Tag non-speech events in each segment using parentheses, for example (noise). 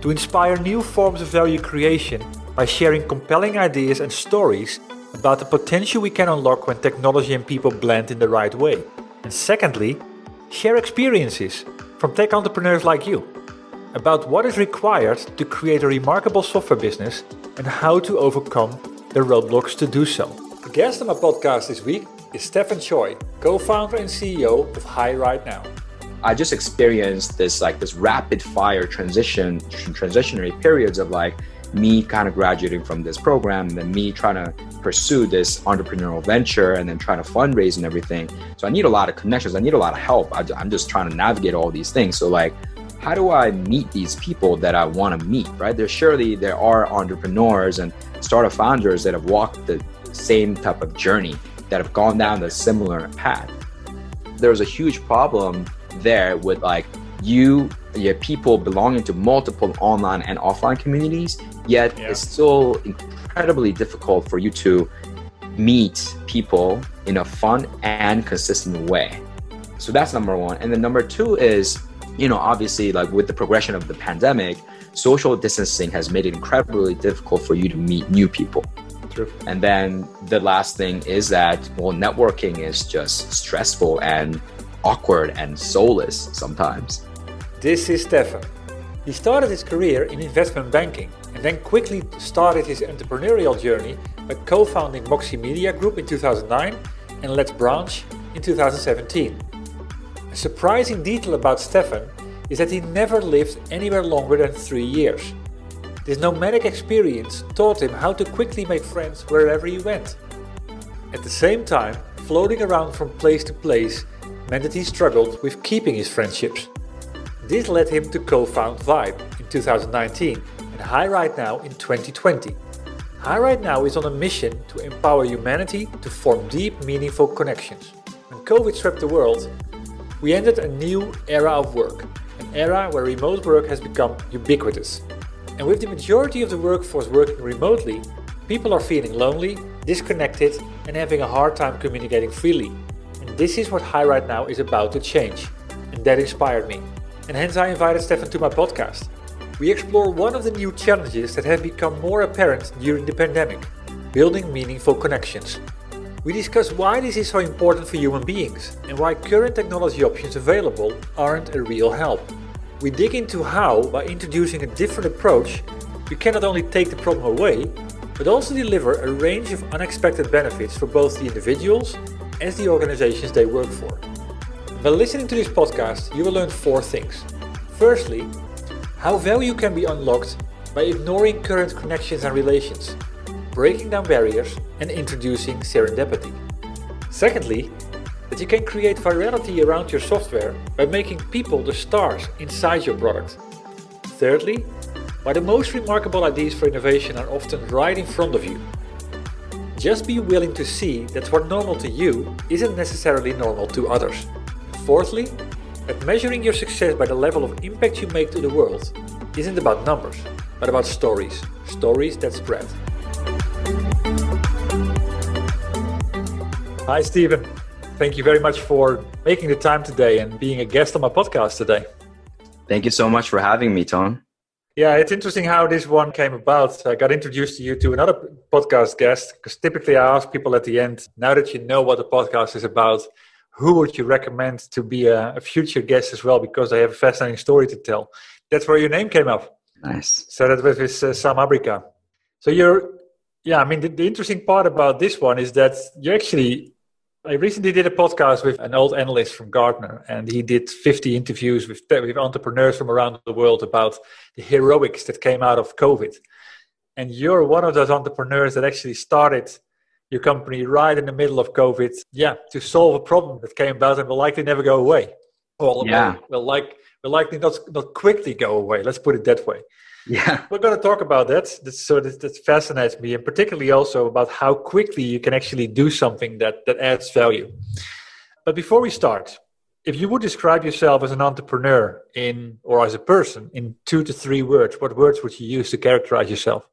to inspire new forms of value creation by sharing compelling ideas and stories about the potential we can unlock when technology and people blend in the right way. And secondly, share experiences from tech entrepreneurs like you about what is required to create a remarkable software business and how to overcome the roadblocks to do so. The guest on my podcast this week is Stefan Choi, co-founder and CEO of Hi Right Now. I just experienced this like this rapid fire transition transitionary periods of like me kind of graduating from this program and then me trying to pursue this entrepreneurial venture and then trying to fundraise and everything. So I need a lot of connections. I need a lot of help. I, am just trying to navigate all these things. So like, how do I meet these people that I want to meet? Right? There surely there are entrepreneurs and startup founders that have walked the same type of journey that have gone down the similar path. There's a huge problem there with like you your people belonging to multiple online and offline communities yet yeah. it's still incredibly difficult for you to meet people in a fun and consistent way so that's number one and then number two is you know obviously like with the progression of the pandemic social distancing has made it incredibly difficult for you to meet new people True. and then the last thing is that well networking is just stressful and awkward and soulless sometimes. This is Stefan. He started his career in investment banking and then quickly started his entrepreneurial journey by co founding Moxie Media Group in 2009 and Let's Branch in 2017. A surprising detail about Stefan is that he never lived anywhere longer than three years. This nomadic experience taught him how to quickly make friends wherever he went. At the same time, floating around from place to place meant that he struggled with keeping his friendships. This led him to co-found Vibe in 2019 and Hi Right Now in 2020. Hi Right Now is on a mission to empower humanity to form deep, meaningful connections. When COVID swept the world, we entered a new era of work, an era where remote work has become ubiquitous. And with the majority of the workforce working remotely, people are feeling lonely, disconnected, and having a hard time communicating freely. This is what Hi Right Now is about to change, and that inspired me. And hence I invited Stefan to my podcast. We explore one of the new challenges that have become more apparent during the pandemic building meaningful connections. We discuss why this is so important for human beings and why current technology options available aren't a real help. We dig into how, by introducing a different approach, we can not only take the problem away, but also deliver a range of unexpected benefits for both the individuals as the organizations they work for. By listening to this podcast, you will learn four things. Firstly, how value can be unlocked by ignoring current connections and relations, breaking down barriers, and introducing serendipity. Secondly, that you can create virality around your software by making people the stars inside your product. Thirdly, why the most remarkable ideas for innovation are often right in front of you just be willing to see that what normal to you isn't necessarily normal to others. Fourthly, that measuring your success by the level of impact you make to the world isn't about numbers, but about stories. Stories that spread. Hi, Stefan. Thank you very much for making the time today and being a guest on my podcast today. Thank you so much for having me, Tom. Yeah, it's interesting how this one came about. I got introduced to you to another podcast guest because typically I ask people at the end, now that you know what the podcast is about, who would you recommend to be a, a future guest as well because they have a fascinating story to tell. That's where your name came up. Nice. So that was with uh, Sam Abrika. So you're, yeah. I mean, the, the interesting part about this one is that you actually I recently did a podcast with an old analyst from Gartner, and he did 50 interviews with, with entrepreneurs from around the world about the heroics that came out of COVID. And you're one of those entrepreneurs that actually started your company right in the middle of COVID, yeah, to solve a problem that came about and will likely never go away. Well, yeah. will, like, will likely not, not quickly go away. Let's put it that way. Yeah. We're going to talk about that. so that, that fascinates me, and particularly also about how quickly you can actually do something that, that adds value. But before we start, if you would describe yourself as an entrepreneur in or as a person in two to three words, what words would you use to characterize yourself?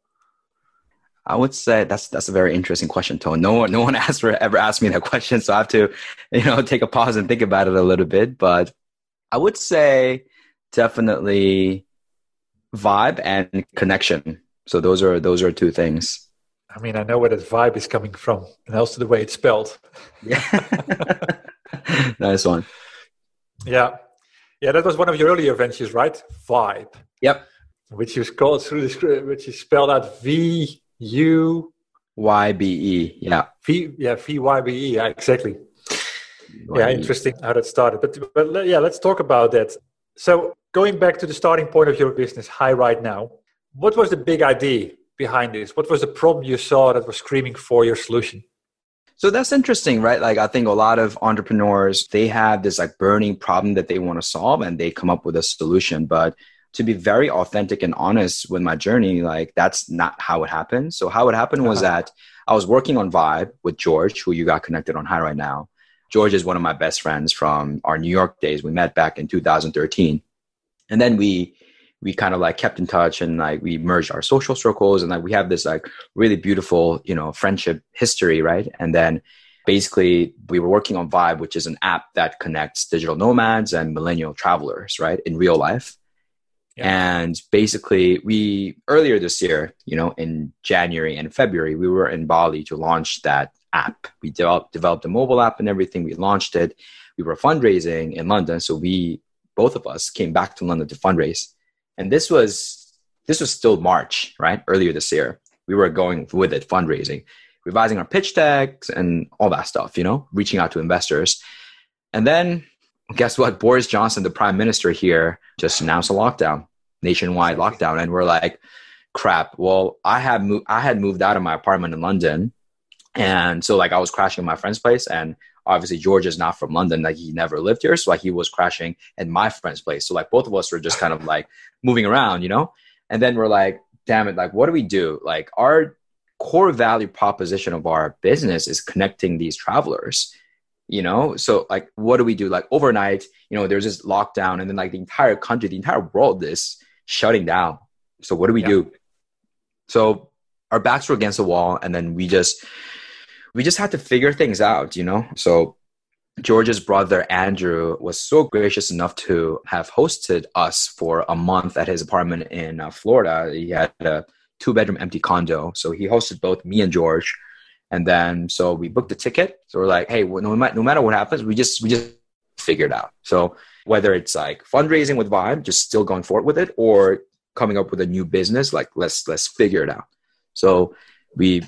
I would say that's that's a very interesting question, Tone. No one no one (laughs) asked for, ever asked me that question, so I have to, you know, take a pause and think about it a little bit. But I would say definitely vibe and connection. So those are those are two things. I mean, I know where that vibe is coming from, and also the way it's spelled. Yeah, (laughs) nice one. Yeah, yeah, that was one of your earlier ventures, right? Vibe. Yep. Which is called through the which is spelled out V U Y B E. Yeah. V yeah V Y B E. Yeah, exactly. Yeah, interesting how that started. But but yeah, let's talk about that. So going back to the starting point of your business, Hi Right Now, what was the big idea behind this? What was the problem you saw that was screaming for your solution? So that's interesting, right? Like I think a lot of entrepreneurs, they have this like burning problem that they want to solve and they come up with a solution. But to be very authentic and honest with my journey, like that's not how it happened. So how it happened was uh-huh. that I was working on Vibe with George, who you got connected on Hi Right Now. George is one of my best friends from our New York days. We met back in 2013 and then we we kind of like kept in touch and like we merged our social circles and like we have this like really beautiful you know friendship history right? And then basically we were working on vibe which is an app that connects digital nomads and millennial travelers right in real life. Yeah. and basically we earlier this year you know in january and february we were in bali to launch that app. We developed developed a mobile app and everything. We launched it. We were fundraising in london. So we both of us came back to London to fundraise. And this was this was still March, right? Earlier this year. We were going with it, fundraising, revising our pitch decks and all that stuff, you know, reaching out to investors. And then guess what? Boris Johnson, the prime minister here, just announced a lockdown, nationwide lockdown. And we're like, crap. Well, I had moved I had moved out of my apartment in London. And so like I was crashing at my friend's place and obviously George is not from London, like he never lived here, so like he was crashing at my friend's place. So like both of us were just kind of like moving around, you know. And then we're like, damn it, like what do we do? Like our core value proposition of our business is connecting these travelers you know so like what do we do like overnight you know there's this lockdown and then like the entire country the entire world is shutting down so what do we yeah. do so our backs were against the wall and then we just we just had to figure things out, you know? So George's brother Andrew was so gracious enough to have hosted us for a month at his apartment in uh, Florida. He had a two bedroom empty condo. So he hosted both me and George. And then so we booked a ticket. So we're like, hey, no, matter, no matter what happens, we just we just figure it out. So whether it's like fundraising with Vibe, just still going forward with it, or coming up with a new business, like let's let's figure it out. So we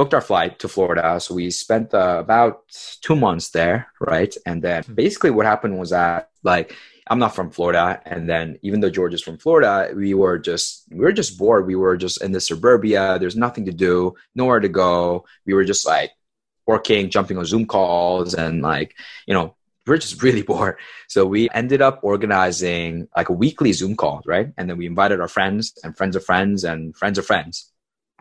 booked our flight to Florida. So we spent uh, about two months there, right? And then hmm. basically what happened was that like I'm not from Florida, and then even though George is from Florida, we were just we were just bored. We were just in the suburbia. There's nothing to do, nowhere to go. We were just like working, jumping on Zoom calls, and like you know we we're just (laughs) really bored. So we ended up organizing like a weekly Zoom call, right? And then we invited our friends and friends of friends and friends of friends.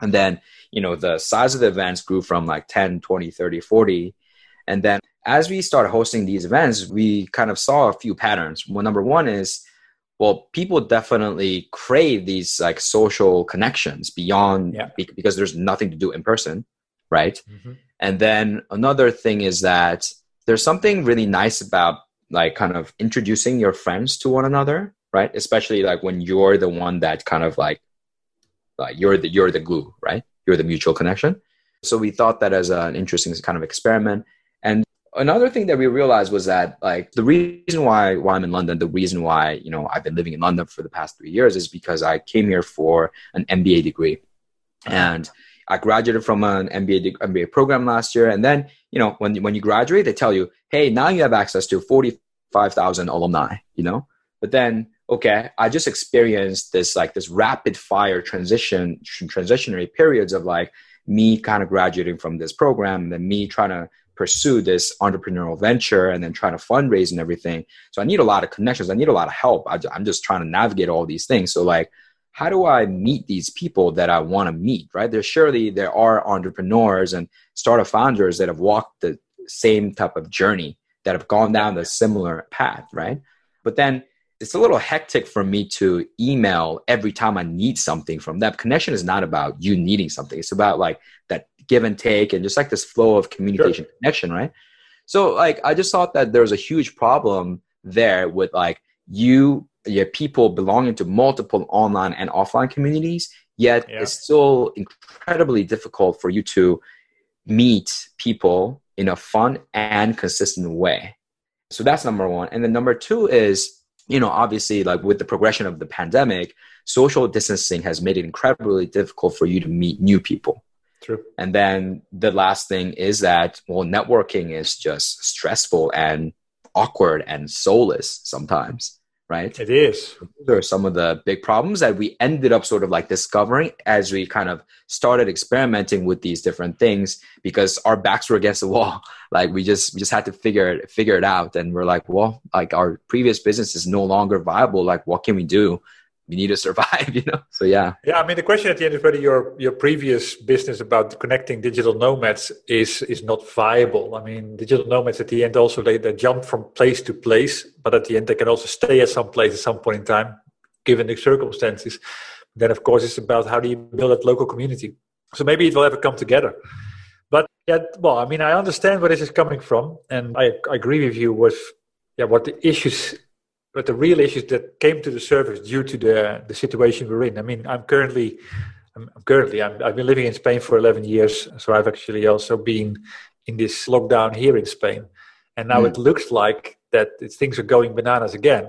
And then you know the size of the events grew from like 10 20 30 40 and then as we started hosting these events we kind of saw a few patterns well number one is well people definitely crave these like social connections beyond yeah. because there's nothing to do in person right mm-hmm. and then another thing is that there's something really nice about like kind of introducing your friends to one another right especially like when you're the one that kind of like like you're the you're the glue right you're the mutual connection. So we thought that as an interesting kind of experiment. And another thing that we realized was that like the reason why why I'm in London, the reason why you know I've been living in London for the past three years is because I came here for an MBA degree, and I graduated from an MBA MBA program last year. And then you know when when you graduate, they tell you, hey, now you have access to forty five thousand alumni. You know, but then okay, I just experienced this like this rapid fire transition transitionary periods of like me kind of graduating from this program and then me trying to pursue this entrepreneurial venture and then trying to fundraise and everything. So I need a lot of connections. I need a lot of help. I, am just trying to navigate all these things. So like, how do I meet these people that I want to meet? Right? There's surely there are entrepreneurs and startup founders that have walked the same type of journey that have gone down the similar path, right? But then it's a little hectic for me to email every time I need something from them. Connection is not about you needing something. It's about like that give and take and just like this flow of communication sure. connection, right? So like I just thought that there was a huge problem there with like you yeah, people belonging to multiple online and offline communities, yet yeah. it's still incredibly difficult for you to meet people in a fun and consistent way. So that's number one. And then number two is you know, obviously, like with the progression of the pandemic, social distancing has made it incredibly difficult for you to meet new people. True. And then the last thing is that, well, networking is just stressful and awkward and soulless sometimes right? It is. Those are some of the big problems that we ended up sort of like discovering as we kind of started experimenting with these different things because our backs were against the wall. (laughs) Like we just we just had to figure it figure it out, and we're like, well, like our previous business is no longer viable. Like, what can we do? We need to survive (laughs) you know? So yeah. Yeah i mean the question at the end is whether your your previous business about connecting digital nomads is is not viable. I mean digital nomads at the end also they, they jump from place to place but at the end they can also stay at some place at some point in time given the circumstances. Then of course it's about how do you build that local community. So maybe it will ever come together. But yeah well i mean i understand where this is coming from and i, I agree with you with yeah what the issues but the real issues that came to the surface due to the the situation we're in. I mean, I'm currently, I'm, currently, i have been living in Spain for 11 years, so I've actually also been in this lockdown here in Spain, and now mm. it looks like that things are going bananas again.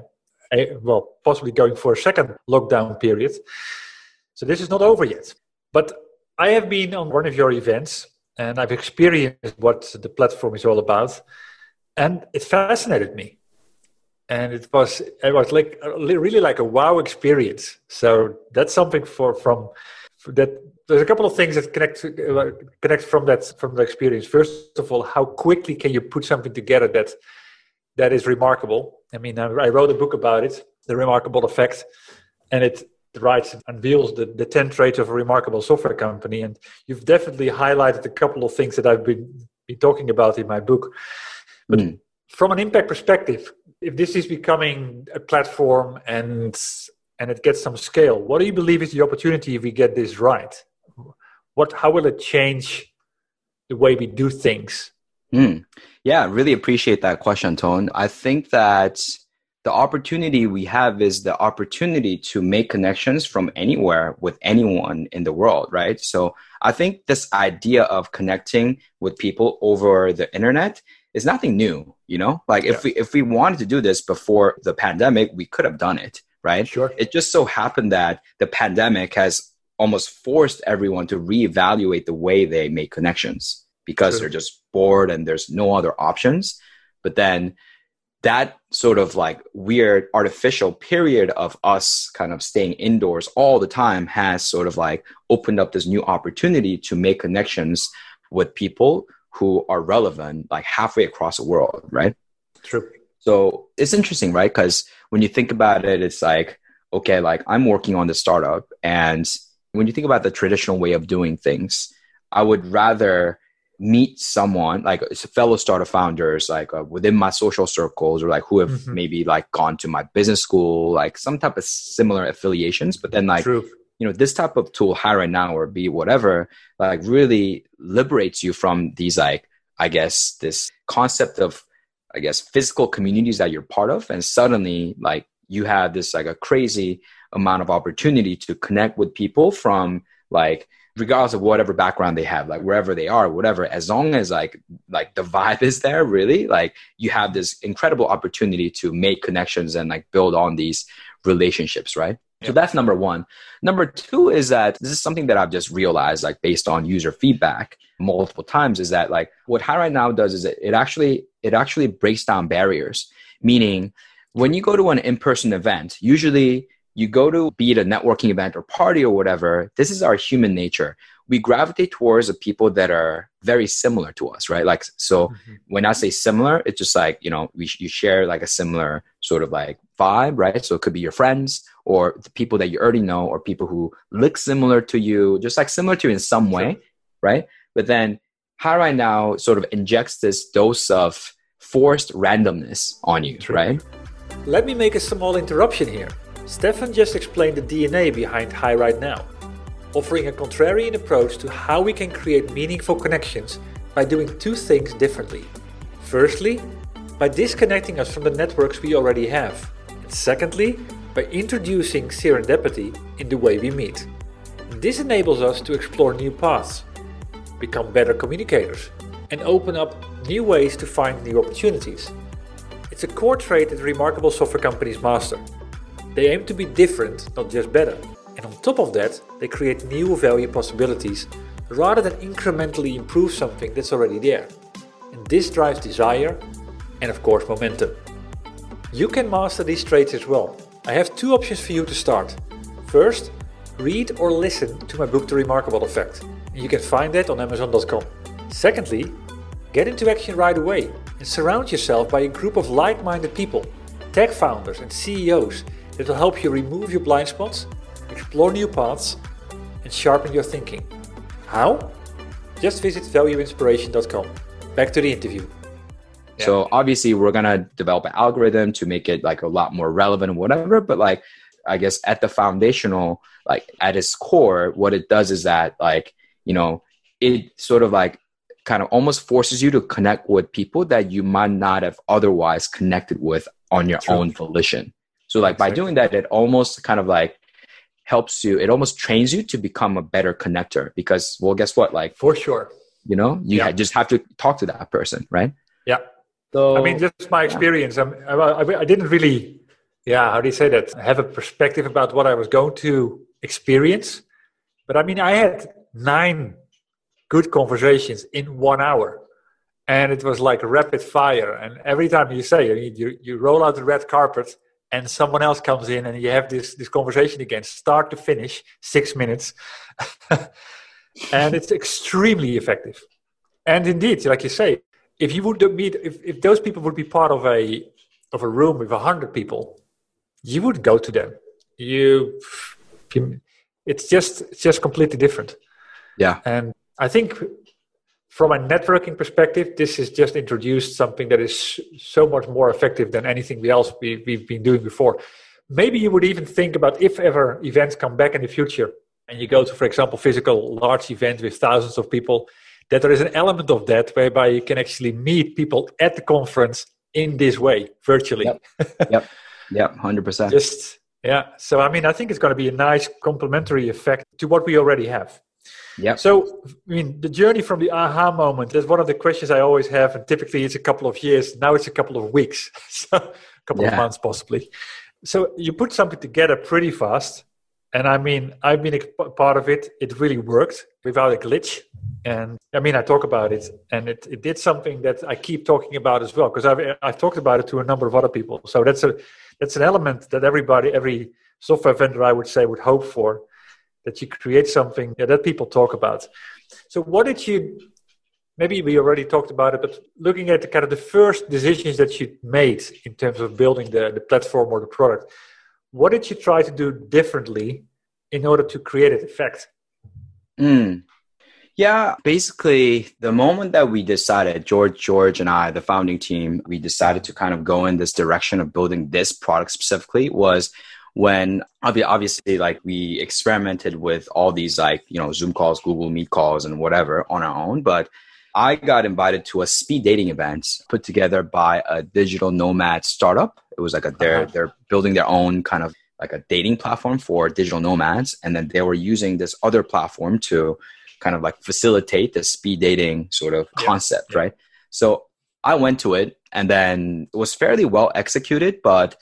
Eh, well, possibly going for a second lockdown period. So this is not over yet. But I have been on one of your events, and I've experienced what the platform is all about, and it fascinated me and it was it was like really like a wow experience. So that's something for from that. There's a couple of things that connect uh, connect from that from the experience. First of all, how quickly can you put something together that that is remarkable? I mean, I, I wrote a book about it, the remarkable effect, and it writes unveils the, the 10 traits of a remarkable software company and you've definitely highlighted a couple of things that i've been, been talking about in my book but mm. from an impact perspective if this is becoming a platform and and it gets some scale, what do you believe is the opportunity if we get this right? What how will it change the way we do things? Mm. Yeah, really appreciate that question, Tone. I think that the opportunity we have is the opportunity to make connections from anywhere with anyone in the world, right? So I think this idea of connecting with people over the internet is nothing new you know? Like yeah. if we if we wanted to do this before the pandemic we could have done it right? Sure. It just so happened that the pandemic has almost forced everyone to reevaluate the way they make connections because they're just bored and there's no other options. But then that sort of like weird artificial period of us kind of staying indoors all the time has sort of like opened up this new opportunity to make connections with people who are relevant like halfway across the world, right? True. So it's interesting, right? Because when you think about it, it's like, okay, like I'm working on the startup. And when you think about the traditional way of doing things, I would rather meet someone like fellow startup founders like uh, within my social circles or like who have mm-hmm. maybe like gone to my business school like some type of similar affiliations but then like True you know this type of tool Hi Right Now or be whatever like really liberates you from these like i guess this concept of i guess physical communities that you're part of and suddenly like you have this like a crazy amount of opportunity to connect with people from like regardless of whatever background they have, like wherever they are, whatever, as long as like like the vibe (laughs) is there, really, like you have this incredible opportunity to make connections and like build on these relationships, right? So that's number one. Number two is that this is something that I've just realized, like based on user feedback multiple times, is that like what Hi Right Now does is it, it actually it actually breaks down barriers. Meaning, when you go to an in-person event, usually you go to be it a networking event or party or whatever, this is our human nature. We gravitate towards the people that are very similar to us, right? Like, so mm-hmm. when I say similar, it's just like, you know, we, you share like a similar sort of like vibe, right? So it could be your friends or the people that you already know or people who look similar to you, just like similar to you in some way, sure. right? But then Hi Right Now sort of injects this dose of forced randomness on you, True. right? Let me make a small interruption here. Stefan just explained the DNA behind Hi Right Now, offering a contrarian approach to how we can create meaningful connections by doing two things differently. Firstly, by disconnecting us from the networks we already have. And secondly, by introducing serendipity in the way we meet. This enables us to explore new paths, become better communicators, and open up new ways to find new opportunities. It's a core trait that remarkable software companies master they aim to be different, not just better. And on top of that, they create new value possibilities rather than incrementally improve something that's already there. And this drives desire and, of course, momentum. You can master these traits as well. I have two options for you to start. First, read or listen to my book The Remarkable Effect. You can find that on Amazon.com. Secondly, get into action right away and surround yourself by a group of like minded people, tech founders and CEOs that will help you remove your blind spots, explore new paths, and sharpen your thinking. How? Just visit valueinspiration.com. Back to the interview. Yeah. So obviously we're gonna develop an algorithm to make it like a lot more relevant, whatever. But like I guess at the foundational, like at its core, what it does is that like, you know, it sort of like kind of almost forces you to connect with people that you might not have otherwise connected with on your True. own volition. So like exactly. by doing that, it almost kind of like helps you. It almost trains you to become a better connector because, well, guess what? Like for sure, you know, you yeah. just have to talk to that person, right? Yeah. So I mean, just my experience. Yeah. I, I didn't really, yeah, how do you say that? I Have a perspective about what I was going to experience, but I mean, I had nine good conversations in one hour and it was like rapid fire. And every time you say, you, you roll out the red carpet and someone else comes in and you have this this conversation again start to finish six minutes. (laughs) And it's extremely effective. And indeed like you say if you would meet if, if those people would be part of a of a room with a hundred people you would go to them. You it's just it's just completely different. Yeah. And i think from a networking perspective, this has just introduced something that is so much more effective than anything else we, we've been doing before. Maybe you would even think about if ever events come back in the future and you go to, for example, physical large events with thousands of people, that there is an element of that whereby you can actually meet people at the conference in this way, virtually. Yep. yep. Yep. 100%. Just, yeah. So, I mean, I think it's going to be a nice complementary effect to what we already have. Yeah. So, I mean, the journey from the aha moment is one of the questions I always have, and typically it's a couple of years. Now it's a couple of weeks, (laughs) so a couple yeah. of months possibly. So you put something together pretty fast, and I mean, I've been a part of it. It really worked without a glitch, and I mean, I talk about it, and it, it did something that I keep talking about as well because I've I've talked about it to a number of other people. So that's a that's an element that everybody, every software vendor, I would say, would hope for that you create something yeah, that people talk about. So, what did you? Maybe we already talked about it, but looking at the kind of the first decisions that you made in terms of building the, the platform or the product, what did you try to do differently in order to create an effect? Mm. Yeah, basically, the moment that we decided, George, George, and I, the founding team, we decided to kind of go in this direction of building this product specifically was when obviously like we experimented with all these like you know zoom calls google meet calls and whatever on our own but i got invited to a speed dating event put together by a digital nomad startup it was like a they're uh-huh. they're building their own kind of like a dating platform for digital nomads, and then they were using this other platform to kind of like facilitate the speed dating sort of concept, yeah. right? So I went to it, and then it was fairly well executed, but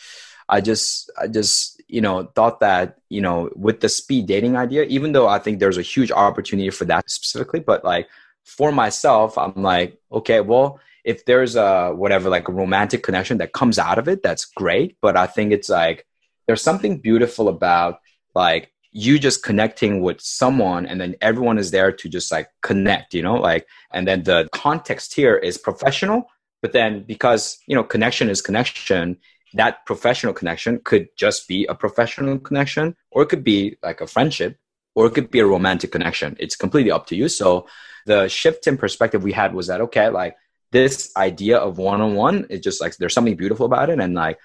I just I just you know thought that you know with the speed dating idea, even though I think there's a huge opportunity for that specifically, but like for myself, I'm like, okay, well, if there's a whatever like a romantic connection that comes out of it, that's great. But I think it's like there's something beautiful about like you just connecting with someone and then everyone is there to just like connect, you know, like and then the context here is professional, but then because you know connection is connection, that professional connection could just be a professional connection or it could be like a friendship or it could be a romantic connection. It's completely up to you. So the shift in perspective we had was that okay, like this idea of one on one, it's just like there's something beautiful about it. And like,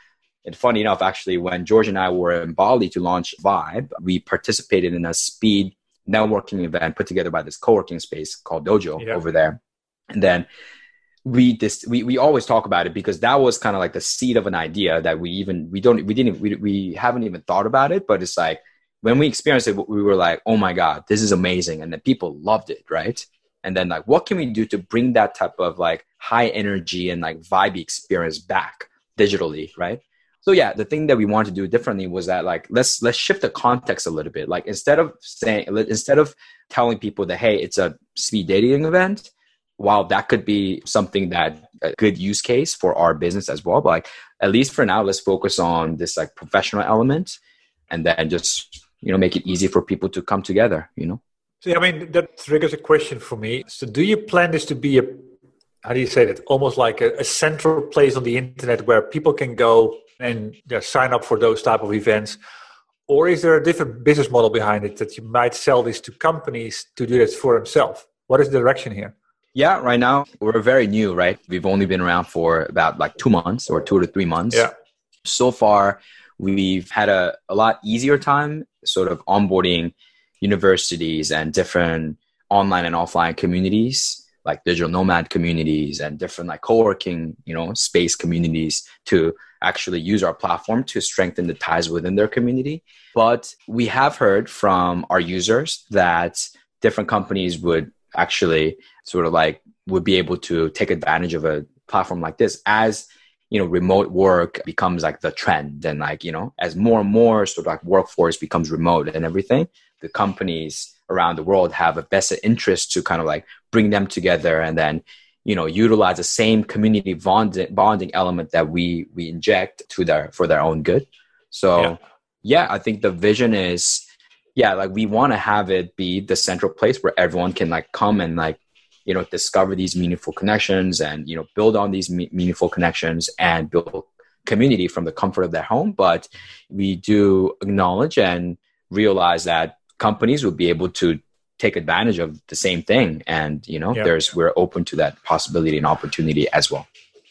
and funny enough, actually, when George and I were in Bali to launch Vibe, we participated in a speed networking event put together by this co-working space called Dojo yeah. over there. And then we this we, we always talk about it because that was kind of like the seed of an idea that we even we don't we didn't we, we haven't even thought about it but it's like when we experienced it we were like oh my god this is amazing and the people loved it right? And then like what can we do to bring that type of like high energy and like vibe experience back digitally right? So yeah the thing that we wanted to do differently was that like let's let's shift the context a little bit. Like instead of saying instead of telling people that hey it's a speed dating event while that could be something that a good use case for our business as well but like at least for now let's focus on this like professional element and then just you know make it easy for people to come together you know so, I mean, that triggers a question for me. So, do you plan this to be a, how do you say that, almost like a, a central place on the internet where people can go and sign up for those type of events? Or is there a different business model behind it that you might sell this to companies to do this for themselves? What is the direction here? Yeah, right now we're very new, right? We've only been around for about like two months or two to three months. Yeah. So far, we've had a, a lot easier time sort of onboarding universities and different online and offline communities like digital nomad communities and different like co-working you know space communities to actually use our platform to strengthen the ties within their community but we have heard from our users that different companies would actually sort of like would be able to take advantage of a platform like this as you know remote work becomes like the trend and like you know as more and more sort of like workforce becomes remote and everything the companies around the world have a vested interest to kind of like bring them together and then you know utilize the same community bonding, bonding element that we we inject to their for their own good. So yeah, yeah i think the vision is yeah like we want to have it be the central place where everyone can like come and like you know discover these meaningful connections and you know build on these me- meaningful connections and build community from the comfort of their home. But we do acknowledge and realize that companies would be able to take advantage of the same thing. And you know there's we're open to that possibility and opportunity as well.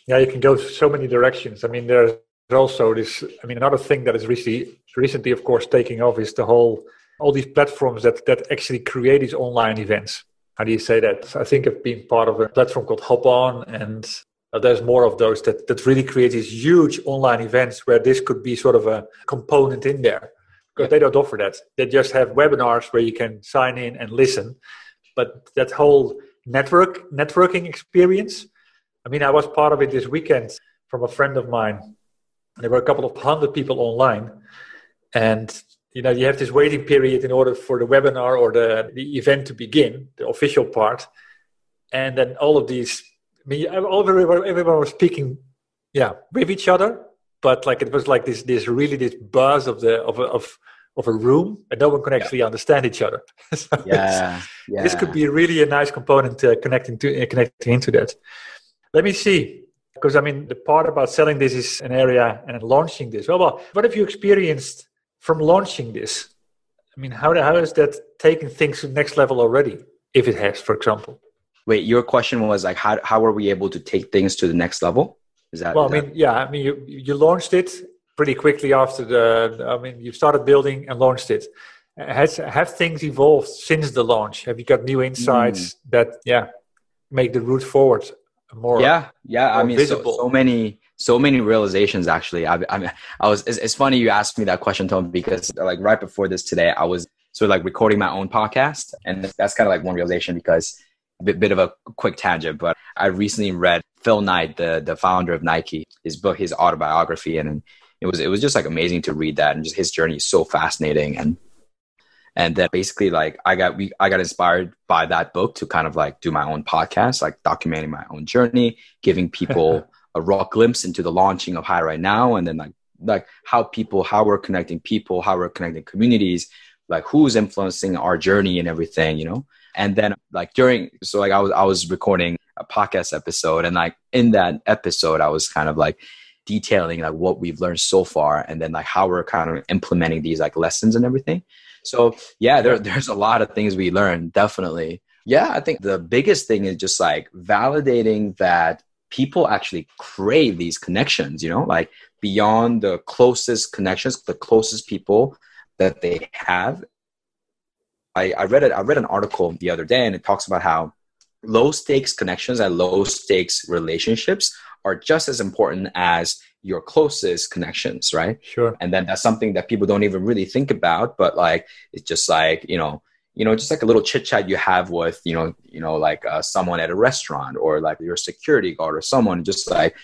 Yeah you can go so many directions. I mean there's also this i mean another thing that is recently recently of course taking off is the whole all these platforms that that actually create these online events how do you say that i think i've been part of a platform called Hopin and uh, there's more of those that, that really create these huge online events where this could be sort of a component in there because they don't offer that. They just have webinars where you can sign in and listen. But that whole network networking experience, I mean, I was part of it this weekend from a friend of mine. There were a couple of hundred people online, and you know you have this waiting period in order for the webinar or the, the event to begin, the official part, and then all of these. I mean, all everyone, everyone was speaking, yeah, with each other, but like it was like this this really this buzz of the of a, of of a room and no one can actually yeah. understand each other (laughs) so yeah, yeah, this could be really a nice component uh, connecting to uh, connecting into that let me see because i mean the part about selling this is an area and launching this well, well what have you experienced from launching this i mean how, how is that taking things to the next level already if it has for example wait your question was like how, how are we able to take things to the next level is that? Well, is I mean, that... yeah. I mean, you you launched it pretty quickly after the. I mean, you started building and launched it. Has have things evolved since the launch? Have you got new insights mm. that yeah make the route forward more? Yeah, yeah. More I mean, so, so, many so many realizations actually. I, I, I was, it's, it's funny you asked me that question, Tom, because like right before this today, I was sort of like recording my own podcast. And that's kind of like one realization because a bit, bit of a quick tangent, but I recently read Phil Knight, the, the founder of Nike, his book, his autobiography. And it was, it was just like amazing to read that. And just his journey is so fascinating. And, and then basically like I got, we, I got inspired by that book to kind of like do my own podcast, like documenting my own journey, giving people (laughs) a raw glimpse into the launching of Hi Right Now. And then like, like how people, how we're connecting people, how we're connecting communities, like who's influencing our journey and everything, you know? And then like during, so like I was, I was recording a podcast episode and like in that episode, I was kind of like detailing like what we've learned so far and then like how we're kind of implementing these like lessons and everything. So yeah, there, there's a lot of things we learned, definitely. Yeah, I think the biggest thing is just like validating that people actually crave these connections, you know, like beyond the closest connections, the closest people that they have. I, I read it. I read an article the other day, and it talks about how low stakes connections and low stakes relationships are just as important as your closest connections, right? Sure. And then that's something that people don't even really think about, but like it's just like you know, you know, just like a little chit chat you have with you know, you know, like uh, someone at a restaurant or like your security guard or someone, just like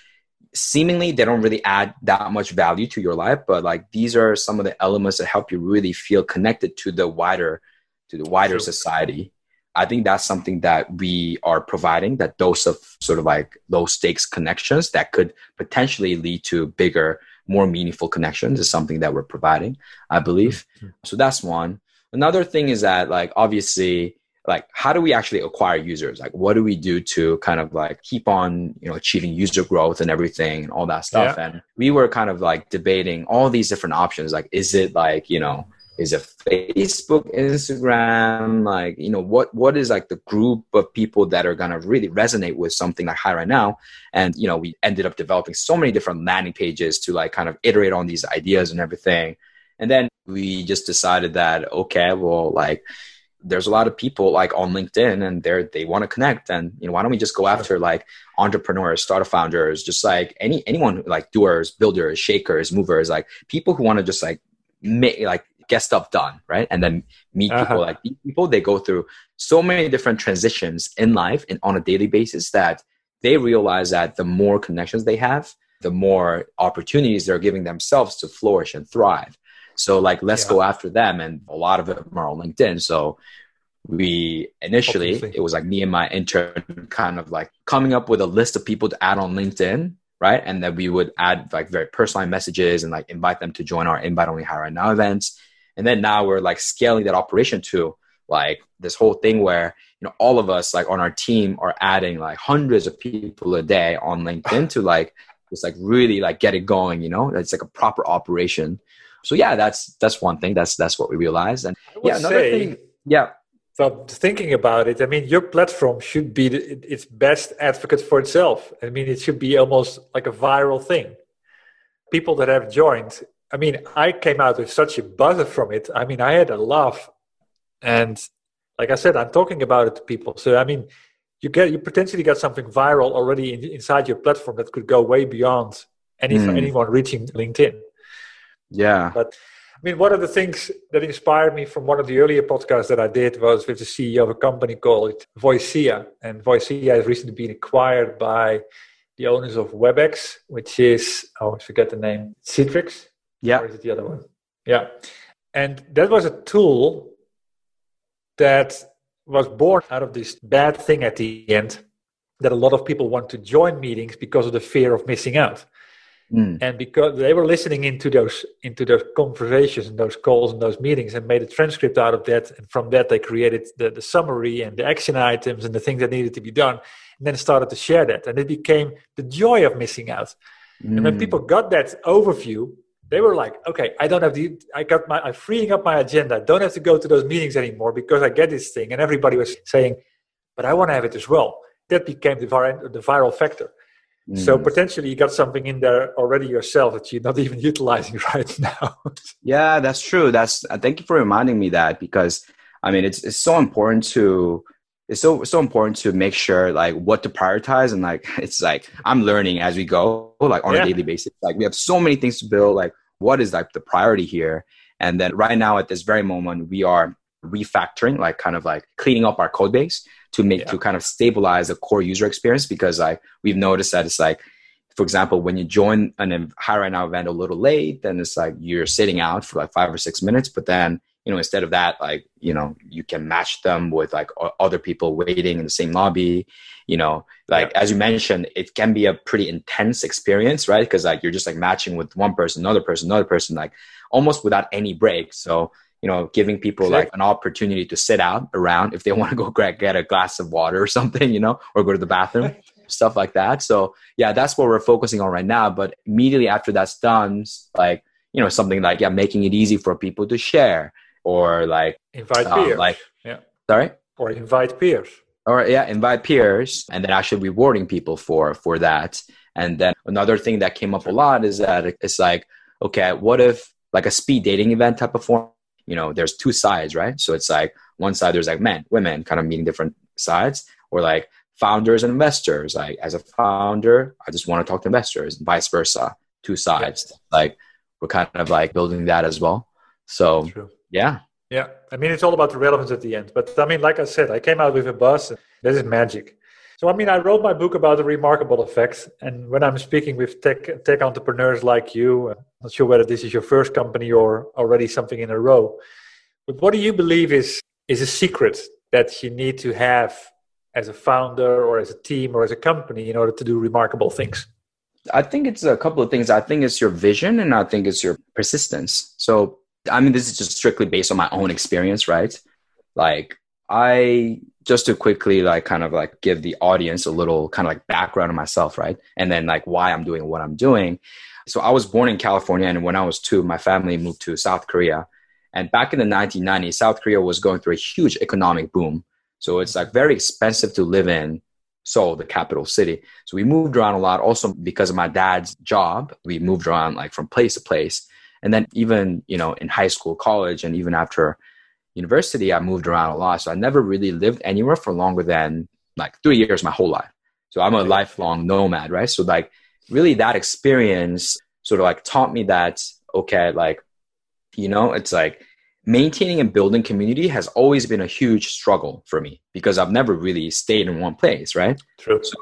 seemingly they don't really add that much value to your life but like these are some of the elements that help you really feel connected to the wider to the wider sure. society i think that's something that we are providing that dose of sort of like low stakes connections that could potentially lead to bigger more meaningful connections is something that we're providing i believe mm-hmm. so that's one another thing is that like obviously like how do we actually acquire users? Like what do we do to kind of like keep on you know achieving user growth and everything and all that stuff? Yeah. and we were kind of like debating all these different options. Like is it like you know is it facebook instagram? Like you know what what is like the group of people that are going to really resonate with something like Hi Right Now? And you know we ended up developing so many different landing pages to like kind of iterate on these ideas and everything and then we just decided that okay well like there's a lot of people like on LinkedIn and they're they want to connect and you know why don't we just go after like entrepreneurs, startup founders, just like any anyone like doers, builders, shakers, movers, like people who want to just like make like get stuff done, right? And then meet uh-huh. people like these people they go through so many different transitions in life and on a daily basis that they realize that the more connections they have, the more opportunities they're giving themselves to flourish and thrive. So like, let's yeah. go after them. And a lot of them are on LinkedIn. So we initially, Obviously. it was like me and my intern kind of like coming up with a list of people to add on LinkedIn. Right. And then we would add like very personalized messages and like invite them to join our invite only Hi Right Now events. And then now we're like scaling that operation to like this whole thing where you know all of us like on our team are adding like hundreds of people a day on linkedin to like just like really like get it going you know it's like a proper operation so yeah, that's that's one thing. That's that's what we realized. And yeah, another say, thing. Yeah. So thinking about it, I mean, your platform should be its best advocate for itself. I mean, it should be almost like a viral thing. People that have joined, I mean, I came out with such a buzz from it. I mean, I had a laugh, and like I said, I'm talking about it to people. So I mean, you get you potentially got something viral already in, inside your platform that could go way beyond any, mm. anyone reaching LinkedIn. Yeah. But I mean, one of the things that inspired me from one of the earlier podcasts that I did was with the CEO of a company called Voicera. And Voicera has recently been acquired by the owners of WebEx, which is, oh, I forget the name, Citrix. Yeah. Or is it the other one? Yeah. And that was a tool that was born out of this bad thing at the end that a lot of people want to join meetings because of the fear of missing out. Mm. And because they were listening into those into those conversations and those calls and those meetings and made a transcript out of that, and from that they created the, the summary and the action items and the things that needed to be done, and then started to share that, and it became the joy of missing out. Mm. And when mm. people got that overview, they were like, "Okay, I don't have the, I got my, I'm freeing up my agenda. I don't have to go to those meetings anymore because I get this thing." And everybody was saying, "But I want to have it as well." That became the, vir- the viral factor. So mm. potentially you got something in there already yourself that you're not (laughs) even utilizing right now. yeah, that's true. That's uh, thank you for reminding me that because I mean it's it's so important to it's so so important to make sure like what to prioritize and like (laughs) it's like i'm learning as we go like on yeah. a daily basis like we have so many things to build like what is like the priority here and then right now at this very moment we are refactoring like kind of like cleaning up our code base to make yeah. to kind of stabilize the core user experience because like we've noticed that it's like for example when you join an Hi Right Now event a little late then it's like you're sitting out for like five or six minutes but then you know instead of that like you know you can match them with like other people waiting in the same lobby you know like yeah. as you mentioned it can be a pretty intense experience right because like you're just like matching with one person another person another person like almost without any break so you know giving people exactly. like an opportunity to sit out around if they (laughs) want to go get a glass of water or something you know or go to the bathroom stuff like that so yeah that's what we're focusing on right now but immediately after that's done like you know something like yeah making it easy for people to share or like invite um, peers. Like, yeah. Sorry. Or invite peers. Or yeah, invite peers, and then actually rewarding people for for that. And then another thing that came up a lot is that it's like, okay, what if like a speed dating event type of form? You know, there's two sides, right? So it's like one side there's like men, women, kind of meeting different sides, or like founders and investors. Like as a founder, I just want to talk to investors, and vice versa, two sides. Yeah. Like we're kind of like building that as well. So True. Yeah. Yeah. I mean, it's all about the relevance at the end. But I mean, like I said, I came out with a buzz. This is magic. So, I mean, I wrote my book about the remarkable effects. And when I'm speaking with tech, tech entrepreneurs like you, I'm not sure whether this is your first company or already something in a row, but what do you believe is, is a secret that you need to have as a founder or as a team or as a company in order to do remarkable things? I think it's a couple of things. I think it's your vision and I think it's your persistence. So I mean, this is just strictly based on my own experience, right? Like, I just to quickly like kind of like give the audience a little kind of like background of myself, right? And then like why I'm doing what I'm doing. So I was born in California, and when I was two, my family moved to South Korea. And back in the 1990s, South Korea was going through a huge economic boom. So it's like very expensive to live in Seoul, the capital city. So we moved around a lot. Also because of my dad's job, we moved around like from place to place. And then even, you know, in high school, college, and even after university, I moved around a lot. So I never really lived anywhere for longer than like three years my whole life. So I'm a lifelong nomad, right? So like really that experience sort of like taught me that, okay, like, you know, it's like maintaining and building community has always been a huge struggle for me because I've never really stayed in one place, right? True. So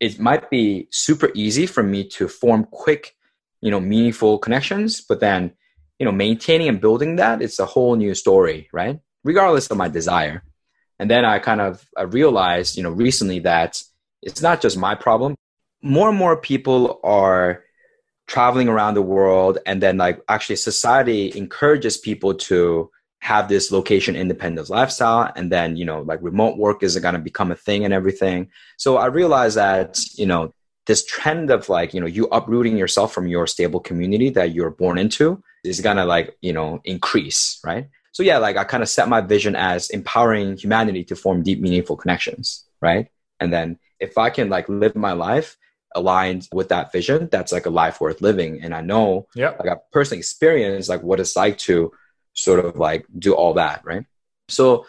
it might be super easy for me to form quick you know meaningful connections but then you know maintaining and building that it's a whole new story right? Regardless of my desire. And then i kind of I realized you know recently that it's not just my problem. More and more people are traveling around the world and then like actually society encourages people to have this location independent lifestyle and then you know like remote work is going to become a thing and everything. So i realized that you know this trend of like you know you uprooting yourself from your stable community that you're born into is gonna like you know increase right? So yeah like i kind of set my vision as empowering humanity to form deep meaningful connections right? And then if i can like live my life aligned with that vision that's like a life worth living. And i know yeah like i personally experienced like what it's like to sort of like do all that right? So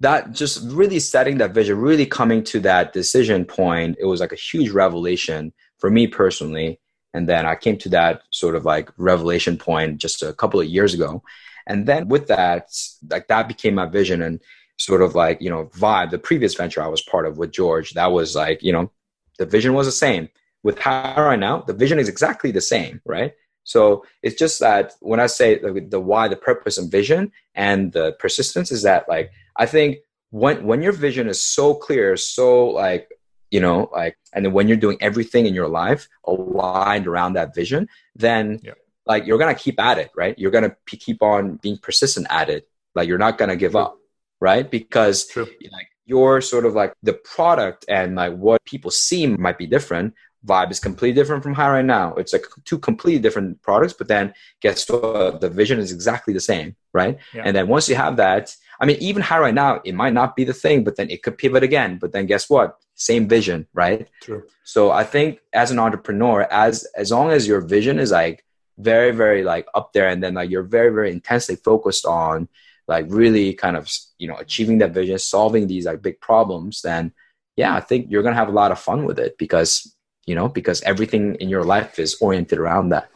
that just really setting that vision, really coming to that decision point, it was like a huge revelation for me personally. And then I came to that sort of like revelation point just a couple of years ago. And then with that, like that became my vision and sort of like, you know, vibe, the previous venture I was part of with George, that was like, you know, the vision was the same. With Hi Right Now, the vision is exactly the same, right? So it's just that when I say the, the why, the purpose and vision and the persistence is that like I think when when your vision is so clear, so like you know, like, and then when you're doing everything in your life aligned around that vision, then yeah. like you're gonna keep at it, right? You're gonna p- keep on being persistent at it. Like you're not gonna give True. up, right? Because True. like you're sort of like the product and like what people see might be different. Vibe is completely different from Hi Right Now. It's like two completely different products, but then guess what? The vision is exactly the same, right? Yeah. And then once you have that, I mean, even Hi Right Now, it might not be the thing, but then it could pivot again. But then guess what? Same vision, right? True. So I think as an entrepreneur, as as long as your vision is like very, very like up there, and then like you're very, very intensely focused on like really kind of you know achieving that vision solving these like big problems then yeah i think you're gonna have a lot of fun with it because you know because everything in your life is oriented around that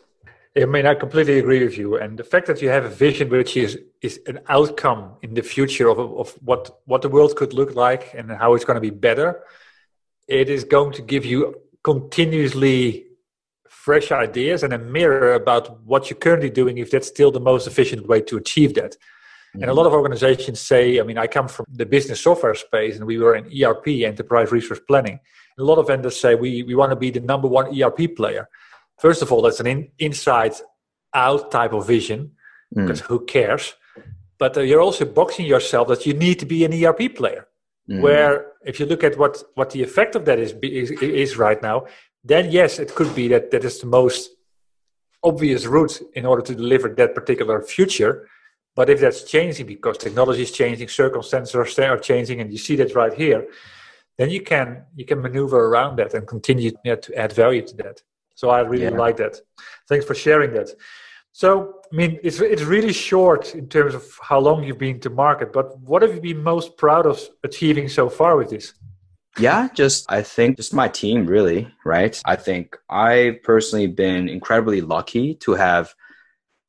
I mean, I completely agree with you. And the fact that you have a vision, which is is an outcome in the future of of what what the world could look like and how it's going to be better, it is going to give you continuously fresh ideas and a mirror about what you're currently doing if that's still the most efficient way to achieve that. Mm-hmm. And a lot of organizations say, I mean, I come from the business software space and we were in ERP, enterprise resource planning. a lot of vendors say we, we want to be the number one ERP player. First of all, that's an in, inside out type of vision mm. because who cares? But uh, you're also boxing yourself that you need to be an ERP player. Mm. Where if you look at what, what the effect of that is, is, is right now, then yes, it could be that that is the most obvious route in order to deliver that particular future. But if that's changing because technology is changing, circumstances are changing, and you see that right here, then you can you can maneuver around that and continue to add value to that. So I really yeah. like that. Thanks for sharing that. So I mean, it's it's really short in terms of how long you've been to market. But what have you been most proud of achieving so far with this? Yeah, just I think just my team really, right? I think I've personally been incredibly lucky to have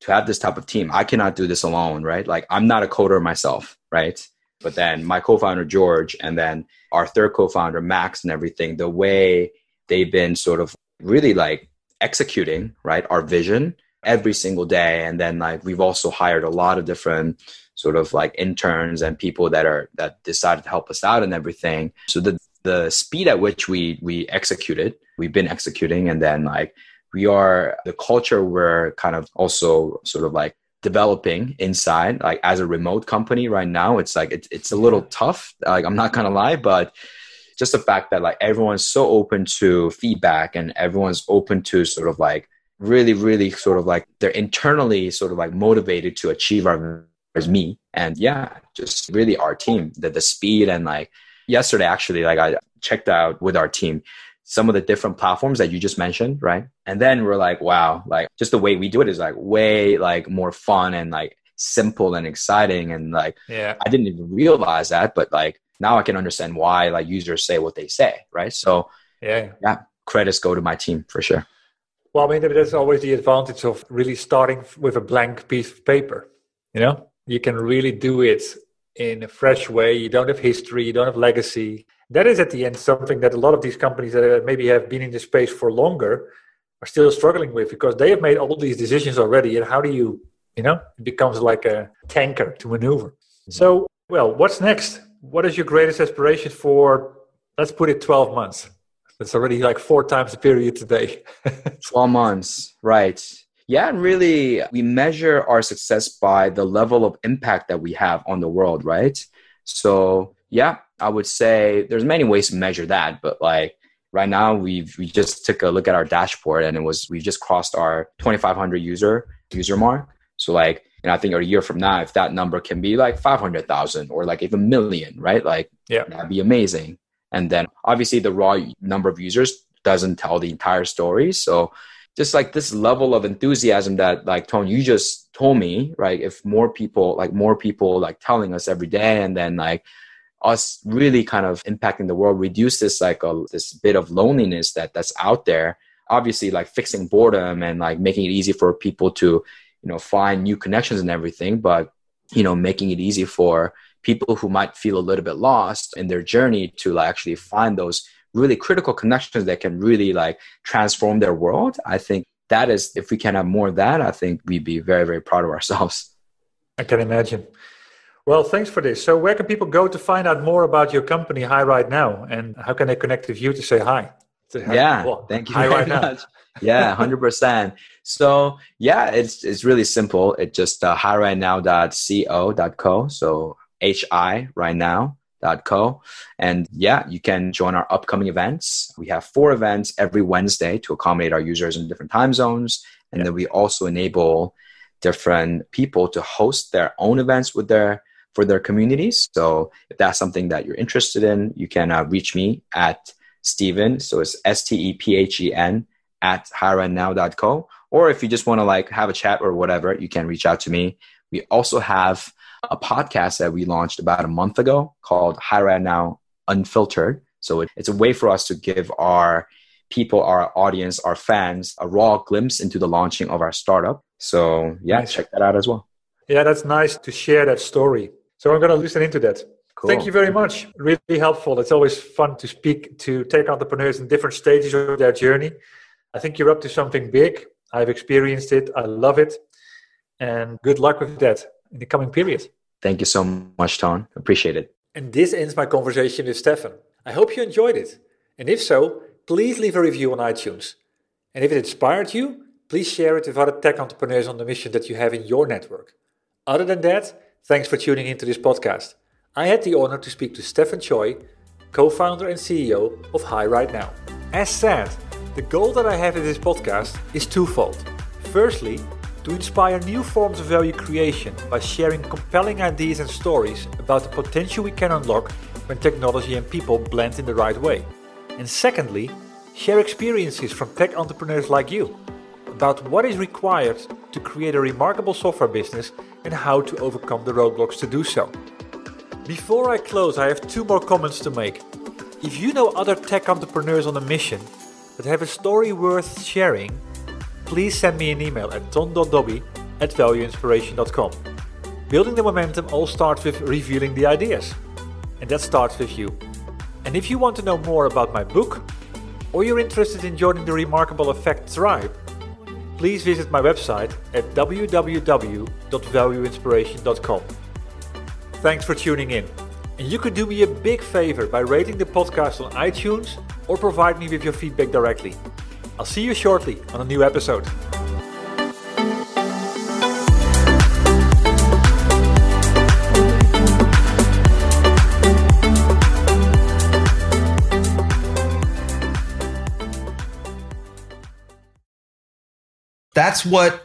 to have this type of team. I cannot do this alone, right? Like I'm not a coder myself, right? But then my co-founder George and then our third co-founder Max and everything, the way they've been sort of really like executing, right, our vision every single day. And then like we've also hired a lot of different sort of like interns and people that are that decided to help us out and everything. So the the speed at which we we executed we've been executing. And then like we are the culture we're kind of also sort of like developing inside like as a remote company right now it's like it's, it's a little tough. Like i'm not gonna lie but just the fact that like everyone's so open to feedback and everyone's open to sort of like really really sort of like they're internally sort of like motivated to achieve our as me. And yeah just really our team that the speed and like yesterday actually like i checked out with our team some of the different platforms that you just mentioned right? And then we're like wow like just the way we do it is like way like more fun and like simple and exciting and like yeah. I didn't even realize that but like now i can understand why like users say what they say right so yeah yeah credits go to my team for sure well i mean that's always the advantage of really starting with a blank piece of paper you know you can really do it in a fresh way. You don't have history, you don't have legacy. That is at the end something that a lot of these companies that maybe have been in the space for longer are still struggling with because they have made all these decisions already. And how do you, you know, it becomes like a tanker to maneuver. Mm-hmm. So, well, what's next? What is your greatest aspiration for, let's put it 12 months? That's already like four times the period today. (laughs) 12 months, right yeah, and really, we measure our success by the level of impact that we have on the world, right? So, yeah, I would say there's many ways to measure that, but like right now, we've we just took a look at our dashboard, and it was we just crossed our 2,500 user user mark. So, like, and I think a year from now, if that number can be like 500,000 or like even million, right? Like, yeah, that'd be amazing. And then obviously, the raw number of users doesn't tell the entire story. So just like this level of enthusiasm that like Tony, you just told me, right? If more people, like more people like telling us every day and then like us really kind of impacting the world, reduce this like a, this bit of loneliness that that's out there. Obviously like fixing boredom and like making it easy for people to, you know, find new connections and everything, but you know, making it easy for people who might feel a little bit lost in their journey to like actually find those really critical connections that can really like transform their world. I think that is if we can have more of that i think we'd be very very proud of ourselves. I can imagine. Well thanks for this. So where can people go to find out more about your company hi right now? And how can they connect with you to say hi? Yeah well, thank you hi very right much yeah 100% so yeah it's it's really simple it's just uh, hi right now.co.co so hi right now dot co. And yeah, you can join our upcoming events. We have four events every Wednesday to accommodate our users in different time zones. And then we also enable different people to host their own events with their for their communities. So if that's something that you're interested in, you can uh, reach me at Stephen. So it's S T E P H E N at highrightennow.co. Or if you just want to like have a chat or whatever, you can reach out to me We also have a podcast that we launched about a month ago called Hi Right Now Unfiltered. So it's a way for us to give our people, our audience, our fans a raw glimpse into the launching of our startup. So yeah, nice. check that out as well. Yeah, that's nice to share that story. So I'm going to listen into that. Cool. Thank you very much. Really helpful. It's always fun to speak to tech entrepreneurs in different stages of their journey. I think you're up to something big. I've experienced it. I love it. And good luck with that in the coming period. Thank you so much, Ton. Appreciate it. And this ends my conversation with Stefan. I hope you enjoyed it. And if so, please leave a review on iTunes. And if it inspired you, please share it with other tech entrepreneurs on the mission that you have in your network. Other than that, thanks for tuning into this podcast. I had the honor to speak to Stefan Choi, co founder and CEO of Hi Right Now. As said, the goal that I have in this podcast is twofold. Firstly, to inspire new forms of value creation by sharing compelling ideas and stories about the potential we can unlock when technology and people blend in the right way. And secondly, share experiences from tech entrepreneurs like you about what is required to create a remarkable software business and how to overcome the roadblocks to do so. Before I close, I have two more comments to make. If you know other tech entrepreneurs on a mission that have a story worth sharing, please send me an email at ton.dobbe at valueinspiration.com. Building the momentum all starts with revealing the ideas. And that starts with you. And if you want to know more about my book, or you're interested in joining the Remarkable Effect tribe, please visit my website at www.valueinspiration.com. Thanks for tuning in. And you could do me a big favor by rating the podcast on iTunes or provide me with your feedback directly. I'll see you shortly on a new episode. That's what